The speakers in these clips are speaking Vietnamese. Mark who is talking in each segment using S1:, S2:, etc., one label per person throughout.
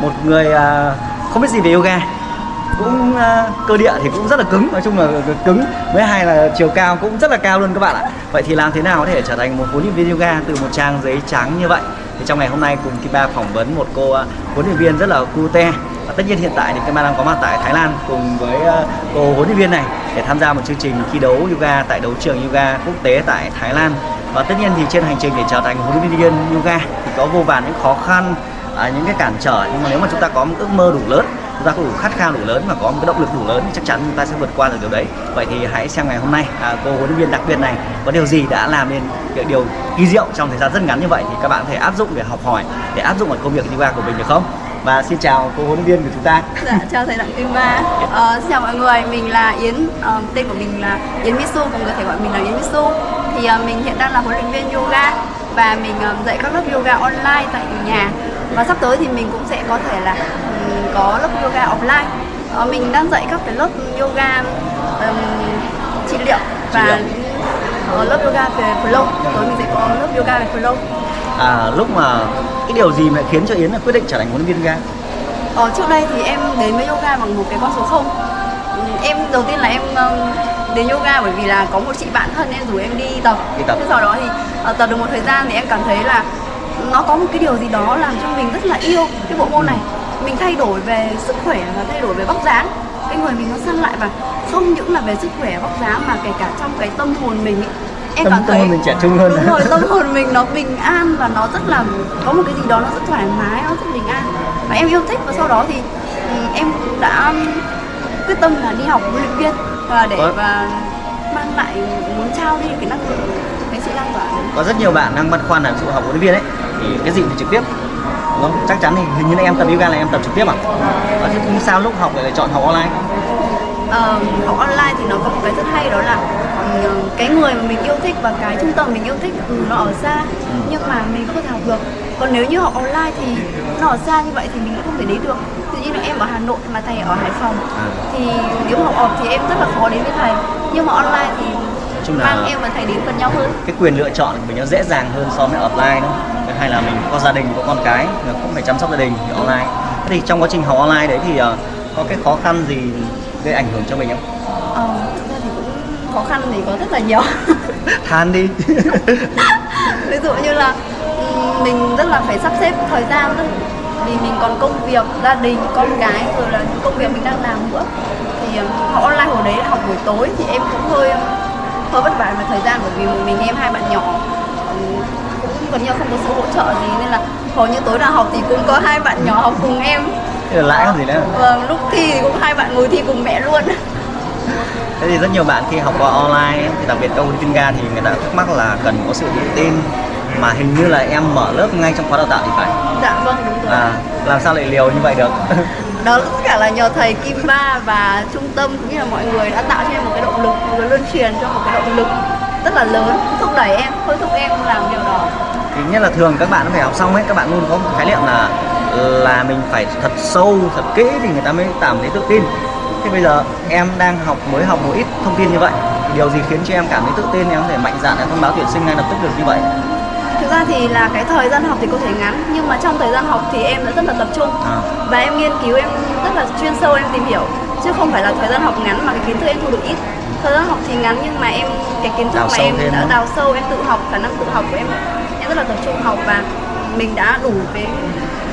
S1: một người à, không biết gì về yoga. Cũng à, cơ địa thì cũng rất là cứng nói chung là cứng với hai là chiều cao cũng rất là cao luôn các bạn ạ. Vậy thì làm thế nào có thể trở thành một huấn luyện viên yoga từ một trang giấy trắng như vậy? Thì trong ngày hôm nay cùng Kim Ba phỏng vấn một cô à, huấn luyện viên rất là cute. Và tất nhiên hiện tại thì Kim Ba đang có mặt tại Thái Lan cùng với à, cô huấn luyện viên này để tham gia một chương trình thi đấu yoga tại đấu trường yoga quốc tế tại Thái Lan. Và tất nhiên thì trên hành trình để trở thành huấn luyện viên yoga thì có vô vàn những khó khăn à, những cái cản trở. Nhưng mà nếu mà chúng ta có một ước mơ đủ lớn chúng ta có đủ khát khao đủ lớn và có một cái động lực đủ lớn thì chắc chắn chúng ta sẽ vượt qua được điều đấy. Vậy thì hãy xem ngày hôm nay à, cô huấn luyện viên đặc biệt này có điều gì đã làm nên cái điều kỳ diệu trong thời gian rất ngắn như vậy thì các bạn có thể áp dụng để học hỏi để áp dụng vào công việc yoga của mình được không? Và xin chào cô huấn luyện viên của chúng ta.
S2: Dạ, chào thầy Đặng Kim Ba. Ờ, Xin chào mọi người, mình là Yến ờ, Tên của mình là Yến misu mọi người có thể gọi mình là Yến misu Thì uh, mình hiện đang là huấn luyện viên yoga Và mình ờ, dạy các lớp yoga online tại nhà. Và sắp tới thì mình cũng sẽ có thể là có lớp yoga offline. Ờ, Mình đang dạy các cái lớp yoga ừm, trị liệu Và
S1: liệu.
S2: ờ, lớp yoga về flow. Tối mình sẽ có lớp yoga về flow.
S1: À, lúc mà cái điều gì mà khiến cho Yến là quyết định trở thành huấn luyện viên yoga
S2: Ờ, trước đây thì em đến với yoga bằng một cái con số 0 Em đầu tiên là em um, đến yoga bởi vì là có một chị bạn thân em rủ em đi tập.
S1: Đi tập.
S2: Sau đó thì ờ, tập được một thời gian thì em cảm thấy là nó có một cái điều gì đó làm cho mình rất là yêu cái bộ môn này. Mình thay đổi về sức khỏe và thay đổi về vóc dáng. Cái người mình nó săn lại và không những là về sức khỏe vóc dáng mà kể cả trong cái tâm hồn mình ý, em
S1: Tâm-
S2: cảm
S1: tâm
S2: thấy
S1: hồn mình trẻ trung hơn.
S2: đúng rồi tâm hồn mình nó bình an và nó rất là có một cái gì đó nó rất thoải mái nó rất bình an. Và em yêu thích và sau đó thì ừm, em cũng đã quyết tâm là đi học huấn luyện viên và để
S1: Có-
S2: và mang lại muốn trao đi cái năng lượng cái sự lan tỏa.
S1: Có rất nhiều bạn đang băn khoăn là dụ học huấn luyện viên ấy thì cái gì thì trực tiếp. Đúng không? chắc chắn thì hình như là em tập yoga là em tập trực tiếp à? Và thế thì sao lúc học lại chọn học online.
S2: Ờ, học online thì nó có một cái rất hay đó là cái người mà mình yêu thích và cái trung tâm mình yêu thích ừ, nó ở xa nhưng mà mình có thể học được. Còn nếu như học online thì nó ở xa như vậy thì mình cũng không thể đến được. Tự nhiên là em ở Hà Nội mà thầy ở Hải Phòng
S1: À.
S2: thì nếu học off thì em rất là khó đến với thầy. Nhưng mà online thì
S1: chung là-
S2: mang em và thầy đến gần nhau hơn.
S1: cái quyền lựa chọn của mình nó dễ dàng hơn so với offline đó. Hay là mình có gia đình có con cái cũng phải chăm sóc gia đình thì online. Thế thì trong quá trình học online đấy thì ờ, có cái khó khăn gì gây ảnh hưởng cho mình không?
S2: Ờ, thực ra thì cũng khó khăn thì có rất là nhiều.
S1: Than đi.
S2: Ví dụ như là mình rất là phải sắp xếp thời gian rất vì mình còn công việc gia đình con cái rồi là những công việc mình đang làm nữa. Thì ừm, học online hồi đấy là học buổi tối thì em cũng hơi hơi vất vả về thời gian bởi vì một mình em hai bạn nhỏ ừm, cũng gần như không có sự hỗ trợ gì nên là hầu như tối nào học thì cũng có hai bạn nhỏ học cùng em.
S1: Thế là lãi còn gì nữa?
S2: Vâng lúc thi thì cũng hai bạn ngồi thi cùng mẹ luôn.
S1: Thế thì rất nhiều bạn khi học qua online thì đặc biệt các viên ga thì người ta thắc mắc là cần có sự tự tin mà hình như là em mở lớp ngay trong khóa đào tạo thì phải
S2: dạ vâng đúng rồi.
S1: À làm sao lại liều như vậy được?
S2: Đó tất cả là nhờ thầy Kim Ba và trung tâm cũng như là mọi người đã tạo cho em một cái động lực mọi người luân truyền cho một cái động lực rất là lớn thúc đẩy em thôi thúc em làm điều đó.
S1: Thì nhất là thường các bạn nó phải học xong ấy các bạn luôn có một khái niệm là là mình phải thật sâu thật kỹ thì người ta mới cảm thấy tự tin. Thế bây giờ em đang học mới học một ít thông tin như vậy điều gì khiến cho em cảm thấy tự tin em có thể mạnh dạn thông báo tuyển sinh ngay lập tức được như vậy
S2: thực ra thì là cái thời gian học thì có thể ngắn nhưng mà trong thời gian học thì em đã rất là tập trung.
S1: À,
S2: và em nghiên cứu em rất là chuyên sâu em tìm hiểu. Chứ không phải là thời gian học ngắn mà cái kiến thức em thu được ít. Thời gian học thì ngắn nhưng mà em cái kiến thức
S1: Đào
S2: mà em đã đào sâu em tự học khả năng tự học của em em rất là tập trung học và mình đã đủ cái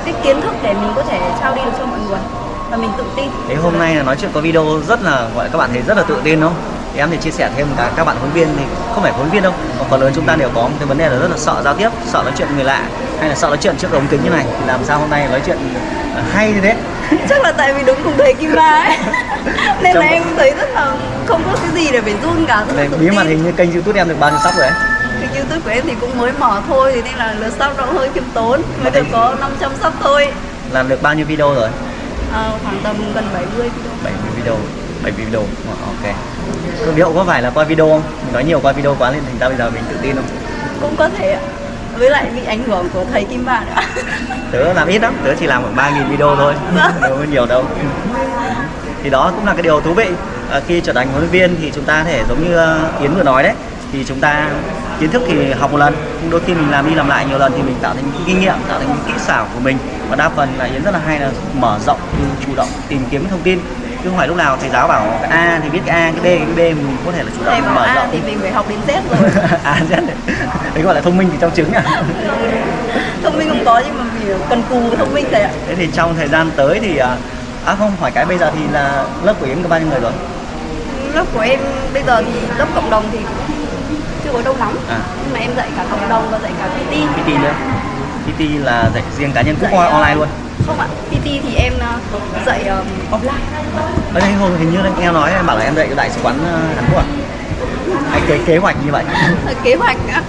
S2: cái kiến thức để mình có thể trao đi được cho mọi người và mình tự tin.
S1: Thế hôm nay là nói chuyện có video rất là gọi các bạn thấy rất là tự tin đúng không thì em thì chia sẻ thêm cả các bạn huấn viên thì không phải huấn viên đâu mà phần lớn chúng ta đều có một cái vấn đề là rất là sợ giao tiếp sợ nói chuyện người lạ hay là sợ nói chuyện trước ống kính như này. Thì làm sao hôm nay nói chuyện à, hay như thế?
S2: Chắc là tại vì đúng cùng thầy Kim Ba ấy. Nên
S1: Trong-
S2: là em thấy rất là không có cái gì để phải run cả rất là
S1: bí mật hình như kênh youtube em được bao nhiêu sub rồi đấy
S2: Kênh youtube của em thì cũng mới mở thôi thì nên là lượt sub nó hơi khiêm tốn. Mới được có 500 sub thôi.
S1: Làm được bao nhiêu video rồi?
S2: Ờ, khoảng tầm gần 70 video.
S1: 70 video 70 video. Ờ, ok. Liệu có phải là qua video không? Mình nói nhiều qua video quá nên thành ra bây giờ mình tự tin không?
S2: Cũng có thể ạ. Với lại bị ảnh hưởng của thầy Kim Ba nữa
S1: tớ làm ít lắm. Tớ chỉ làm khoảng 3.000 video thôi. Đâu có nhiều đâu. Thì đó cũng là cái điều thú vị. À, khi trở thành huấn luyện viên thì chúng ta có thể giống như ờ, Yến vừa nói đấy. Thì thì chúng ta kiến thức thì học một lần. Nhưng đôi khi mình làm đi làm lại nhiều lần thì mình tạo thành những kinh nghiệm tạo thành những kỹ xảo của mình. Và đa phần là yến rất là hay là mở rộng chủ động tìm kiếm thông tin chứ không phải lúc nào thầy giáo bảo cái a thì biết cái a cái b cái b mình có thể là chủ
S2: thầy
S1: động
S2: bảo
S1: mở
S2: A
S1: rộng.
S2: thì mình phải học đến Z rồi.
S1: À Z. Đấy gọi là thông minh thì trong trứng à?
S2: Thông minh không có nhưng mà mình cần cù thông minh thầy ạ.
S1: Thế thì trong thời gian tới thì à à không hỏi cái bây giờ thì là lớp của yến có bao nhiêu người rồi?
S2: Lớp của em bây giờ thì lớp cộng đồng thì cũng chưa có đông lắm.
S1: À.
S2: nhưng mà em dạy cả cộng đồng và dạy cả PT
S1: PT nữa. PT là dạy riêng cá nhân cũng
S2: Dạy, ờ,
S1: online luôn.
S2: không ạ. PT thì em ờ, dạy ờ, offline.
S1: Ở đây hôm hình như là nghe nói em bảo là em dạy đại sứ quán ờ, Hàn Quốc à? Hay kế kế hoạch như vậy.
S2: Kế hoạch nữa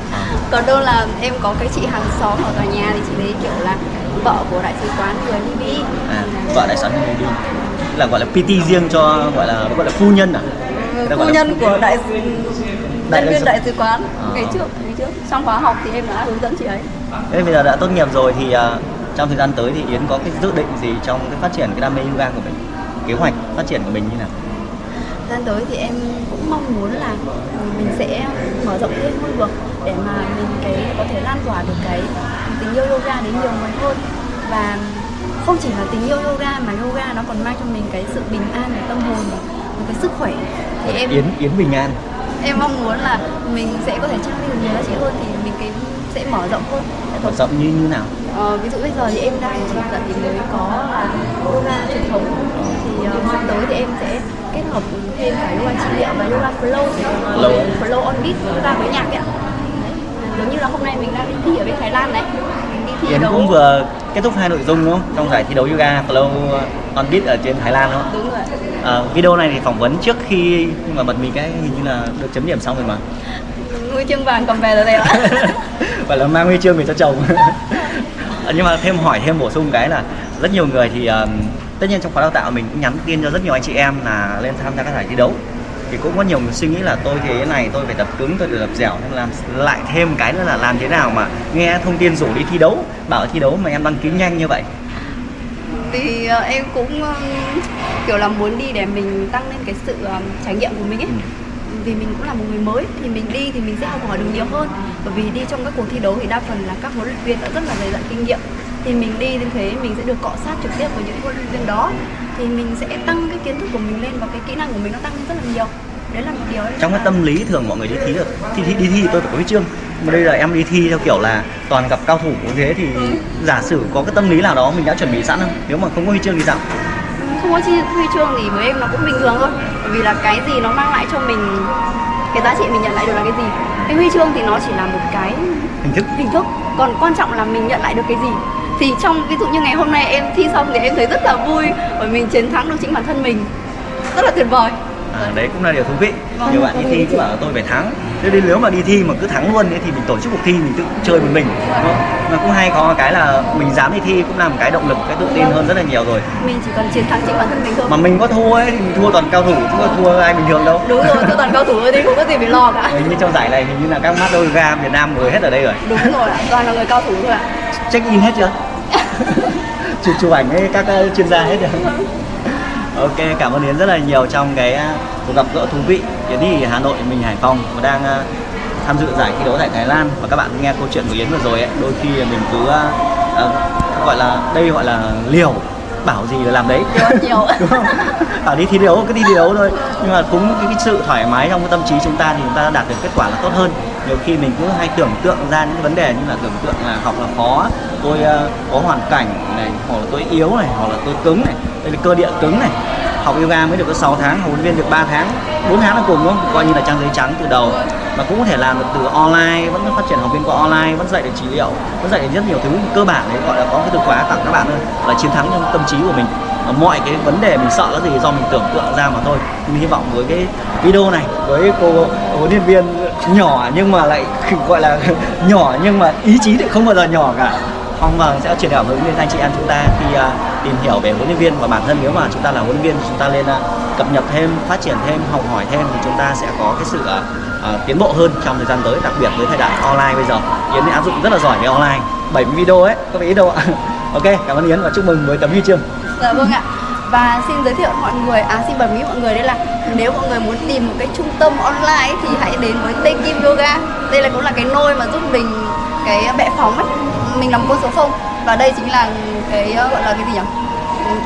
S2: còn đâu là em có cái chị hàng xóm ở tòa nhà thì chị đấy kiểu là vợ của đại sứ quán người Libya
S1: à vợ đại sứ người đi là gọi là PT riêng cho gọi là gọi là phu nhân à?
S2: Ừ, phu
S1: là
S2: nhân của đại sứ
S1: Đại
S2: nhân viên đại sứ quán
S1: À.
S2: ngày trước ngày trước. Trong khóa học thì em đã hướng dẫn chị ấy.
S1: Thế bây giờ đã tốt nghiệp rồi thì trong thời gian tới thì Yến có cái dự định gì trong cái phát triển cái đam mê yoga của mình? Kế hoạch phát triển của mình như nào?
S2: Gian tới thì em cũng mong muốn là mình sẽ mở rộng thêm hơn được để mà mình cái có thể lan tỏa được cái tình yêu yoga đến nhiều người hơn. Và không chỉ là tình yêu yoga mà yoga nó còn mang cho mình cái sự bình an về tâm hồn và cái sức khỏe. Thì em
S1: Yến Yến Bình An.
S2: em mong muốn là mình sẽ có thể trao đi được nhiều giá trị hơn thì mình cái sẽ mở rộng hơn. Để
S1: mở rộng như như nào?
S2: Ờ, ví dụ bây giờ thì em đang chỉ dạy thì mới có là yoga truyền thống. Thì uh, sắp tới thì em sẽ kết hợp thêm cả yoga trị liệu và yoga flow.
S1: Flow.
S2: flow on beat yoga với nhạc ấy ạ. Giống như là hôm nay mình đang đi thi ở bên Thái Lan đấy. Mình đi thi
S1: Yến
S2: đấu.
S1: cũng vừa kết thúc hai nội dung đúng không? Trong giải thi đấu yoga flow on beat ở trên Thái Lan đúng không?
S2: Đúng rồi ạ.
S1: Ờ, video này thì phỏng vấn trước khi nhưng mà bật mí cái hình như là được chấm điểm xong rồi mà
S2: huy chương vàng cầm về rồi đây ạ
S1: phải là mang huy chương về cho chồng. Nhưng mà thêm hỏi thêm bổ sung cái là rất nhiều người thì ờm, tất nhiên trong khóa đào tạo mình cũng nhắn tin cho rất nhiều anh chị em là lên tham gia các giải thi đấu. Thì cũng có nhiều người suy nghĩ là tôi thế này tôi phải tập cứng tôi phải tập dẻo nên làm lại thêm cái nữa là làm thế nào mà nghe thông tin rủ đi thi đấu bảo thi đấu mà em đăng ký nhanh như vậy.
S2: Thì ờ, em cũng ừm, kiểu là muốn đi để mình tăng lên cái sự ừm, trải nghiệm của mình ấy vì mình cũng là một người mới thì mình đi thì mình sẽ học hỏi được nhiều hơn. Bởi vì đi trong các cuộc thi đấu thì đa phần là các huấn luyện viên đã rất là dày dặn kinh nghiệm. Thì mình đi như thế mình sẽ được cọ sát trực tiếp với những huấn luyện viên đó. Thì mình sẽ tăng cái kiến thức của mình lên và cái kỹ năng của mình nó tăng lên rất là nhiều. Đấy là một điều
S1: trong cái
S2: là-
S1: tâm lý thường mọi người đi thi được thi, thi đi thi thì tôi phải có huy chương. Mà đây là em đi thi theo kiểu là toàn gặp cao thủ như thế thì
S2: Ừ.
S1: giả sử có cái tâm lý nào đó mình đã chuẩn bị sẵn không? Nếu mà không có huy chương thì sao
S2: không có chi huy chương thì với em nó cũng bình thường thôi. Bởi vì là cái gì nó mang lại cho mình cái giá trị mình nhận lại được là cái gì? Cái huy chương thì nó chỉ là một cái
S1: hình thức.
S2: hình thức. Còn quan trọng là mình nhận lại được cái gì? Thì trong ví dụ như ngày hôm nay em thi xong thì em thấy rất là vui bởi mình chiến thắng được chính bản thân mình. Rất là tuyệt vời
S1: à, đấy cũng là điều thú vị.
S2: Vâng,
S1: nhiều bạn đi
S2: vâng,
S1: thi cũng bảo tôi phải thắng. Thế nên nếu mà đi thi mà cứ thắng luôn ấy, thì mình tổ chức cuộc thi mình tự chơi một mình. Không? mà cũng hay có cái là mình dám đi thi cũng là một cái động lực cái tự tin hơn rất là nhiều rồi.
S2: Mình chỉ cần chiến thắng chính bản thân mình thôi.
S1: Mà mình có thua ấy thì mình thua toàn cao thủ chứ có thua ai bình thường đâu.
S2: Đúng rồi tôi toàn cao thủ thôi thì không có gì phải lo cả.
S1: Hình như trong giải này hình như là các mắt yoga Việt Nam ngồi hết ở đây rồi.
S2: Đúng rồi ạ toàn là người cao thủ thôi ạ.
S1: Check in hết chưa? Chụp chụp ảnh với các chuyên gia hết chưa ok cảm ơn yến rất là nhiều trong cái ờ, cuộc gặp gỡ thú vị. Yến thì hà nội mình hải phòng và đang ờ, tham dự giải thi đấu tại thái lan. Và các bạn nghe câu chuyện của yến vừa rồi ấy đôi khi mình cứ ờ, gọi là đây gọi là liều bảo gì là làm đấy.
S2: Nhiều.
S1: đúng không? Bảo đi thi đấu cứ đi thi đấu thôi. Nhưng mà cũng cái, cái sự thoải mái trong cái tâm trí chúng ta thì chúng ta đạt được kết quả là tốt hơn. Nhiều khi mình cứ hay tưởng tượng ra những vấn đề như là tưởng tượng là học là khó tôi uh, có hoàn cảnh này hoặc là tôi yếu này hoặc là tôi cứng này đây là cơ địa cứng này. Học yoga mới được có 6 tháng học huấn viên được 3 tháng 4 tháng là cùng đúng không? Coi như là trang giấy trắng từ đầu. Mà cũng có thể làm được từ online vẫn phát triển học viên qua online vẫn dạy được trị liệu vẫn dạy được rất nhiều thứ cơ bản đấy gọi là có cái từ khóa tặng các bạn thôi là chiến thắng trong tâm trí của mình. Mọi cái vấn đề mình sợ cái gì do mình tưởng tượng ra mà thôi. Mình hy vọng với cái video này với cô huấn luyện viên nhỏ nhưng mà lại gọi là nhỏ nhưng mà ý chí thì không bao giờ nhỏ cả mong vâng sẽ truyền cảm hứng đến anh chị em chúng ta khi à, tìm hiểu về huấn luyện viên và bản thân nếu mà chúng ta là huấn luyện viên thì chúng ta lên à, cập nhật thêm, phát triển thêm, học hỏi thêm thì chúng ta sẽ có cái sự à, tiến bộ hơn trong thời gian tới, đặc biệt với thời đại online bây giờ. Yến đã áp dụng rất là giỏi về online, 70 video ấy, có phải ít đâu ạ. ok, cảm ơn Yến và chúc mừng với tấm huy chương.
S2: dạ vâng ạ và xin giới thiệu mọi người à xin bẩm mí mọi người đây là nếu mọi người muốn tìm một cái trung tâm online thì hãy đến với Tây Kim Yoga đây là cũng là cái nôi mà giúp mình cái bệ phóng ấy mình làm con số không và đây chính là cái gọi là cái gì nhỉ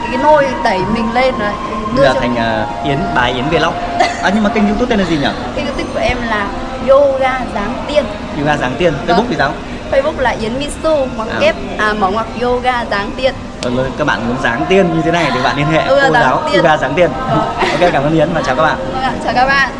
S2: cái nôi đẩy mình lên rồi
S1: đưa là thành uh, Yến bà Yến Vlog à nhưng mà kênh youtube tên là gì nhỉ
S2: kênh youtube của em là yoga dáng tiên
S1: yoga dáng tiên facebook vâng. thì sao
S2: facebook là Yến Misu ngoặc à. kép à mở ngoặc yoga dáng tiên
S1: Vâng, các bạn muốn dáng tiên như thế này thì bạn liên hệ
S2: ừ,
S1: cô giáo yoga dáng tiên. Ok, cảm ơn Yến và chào các bạn.
S2: Vâng, chào các bạn.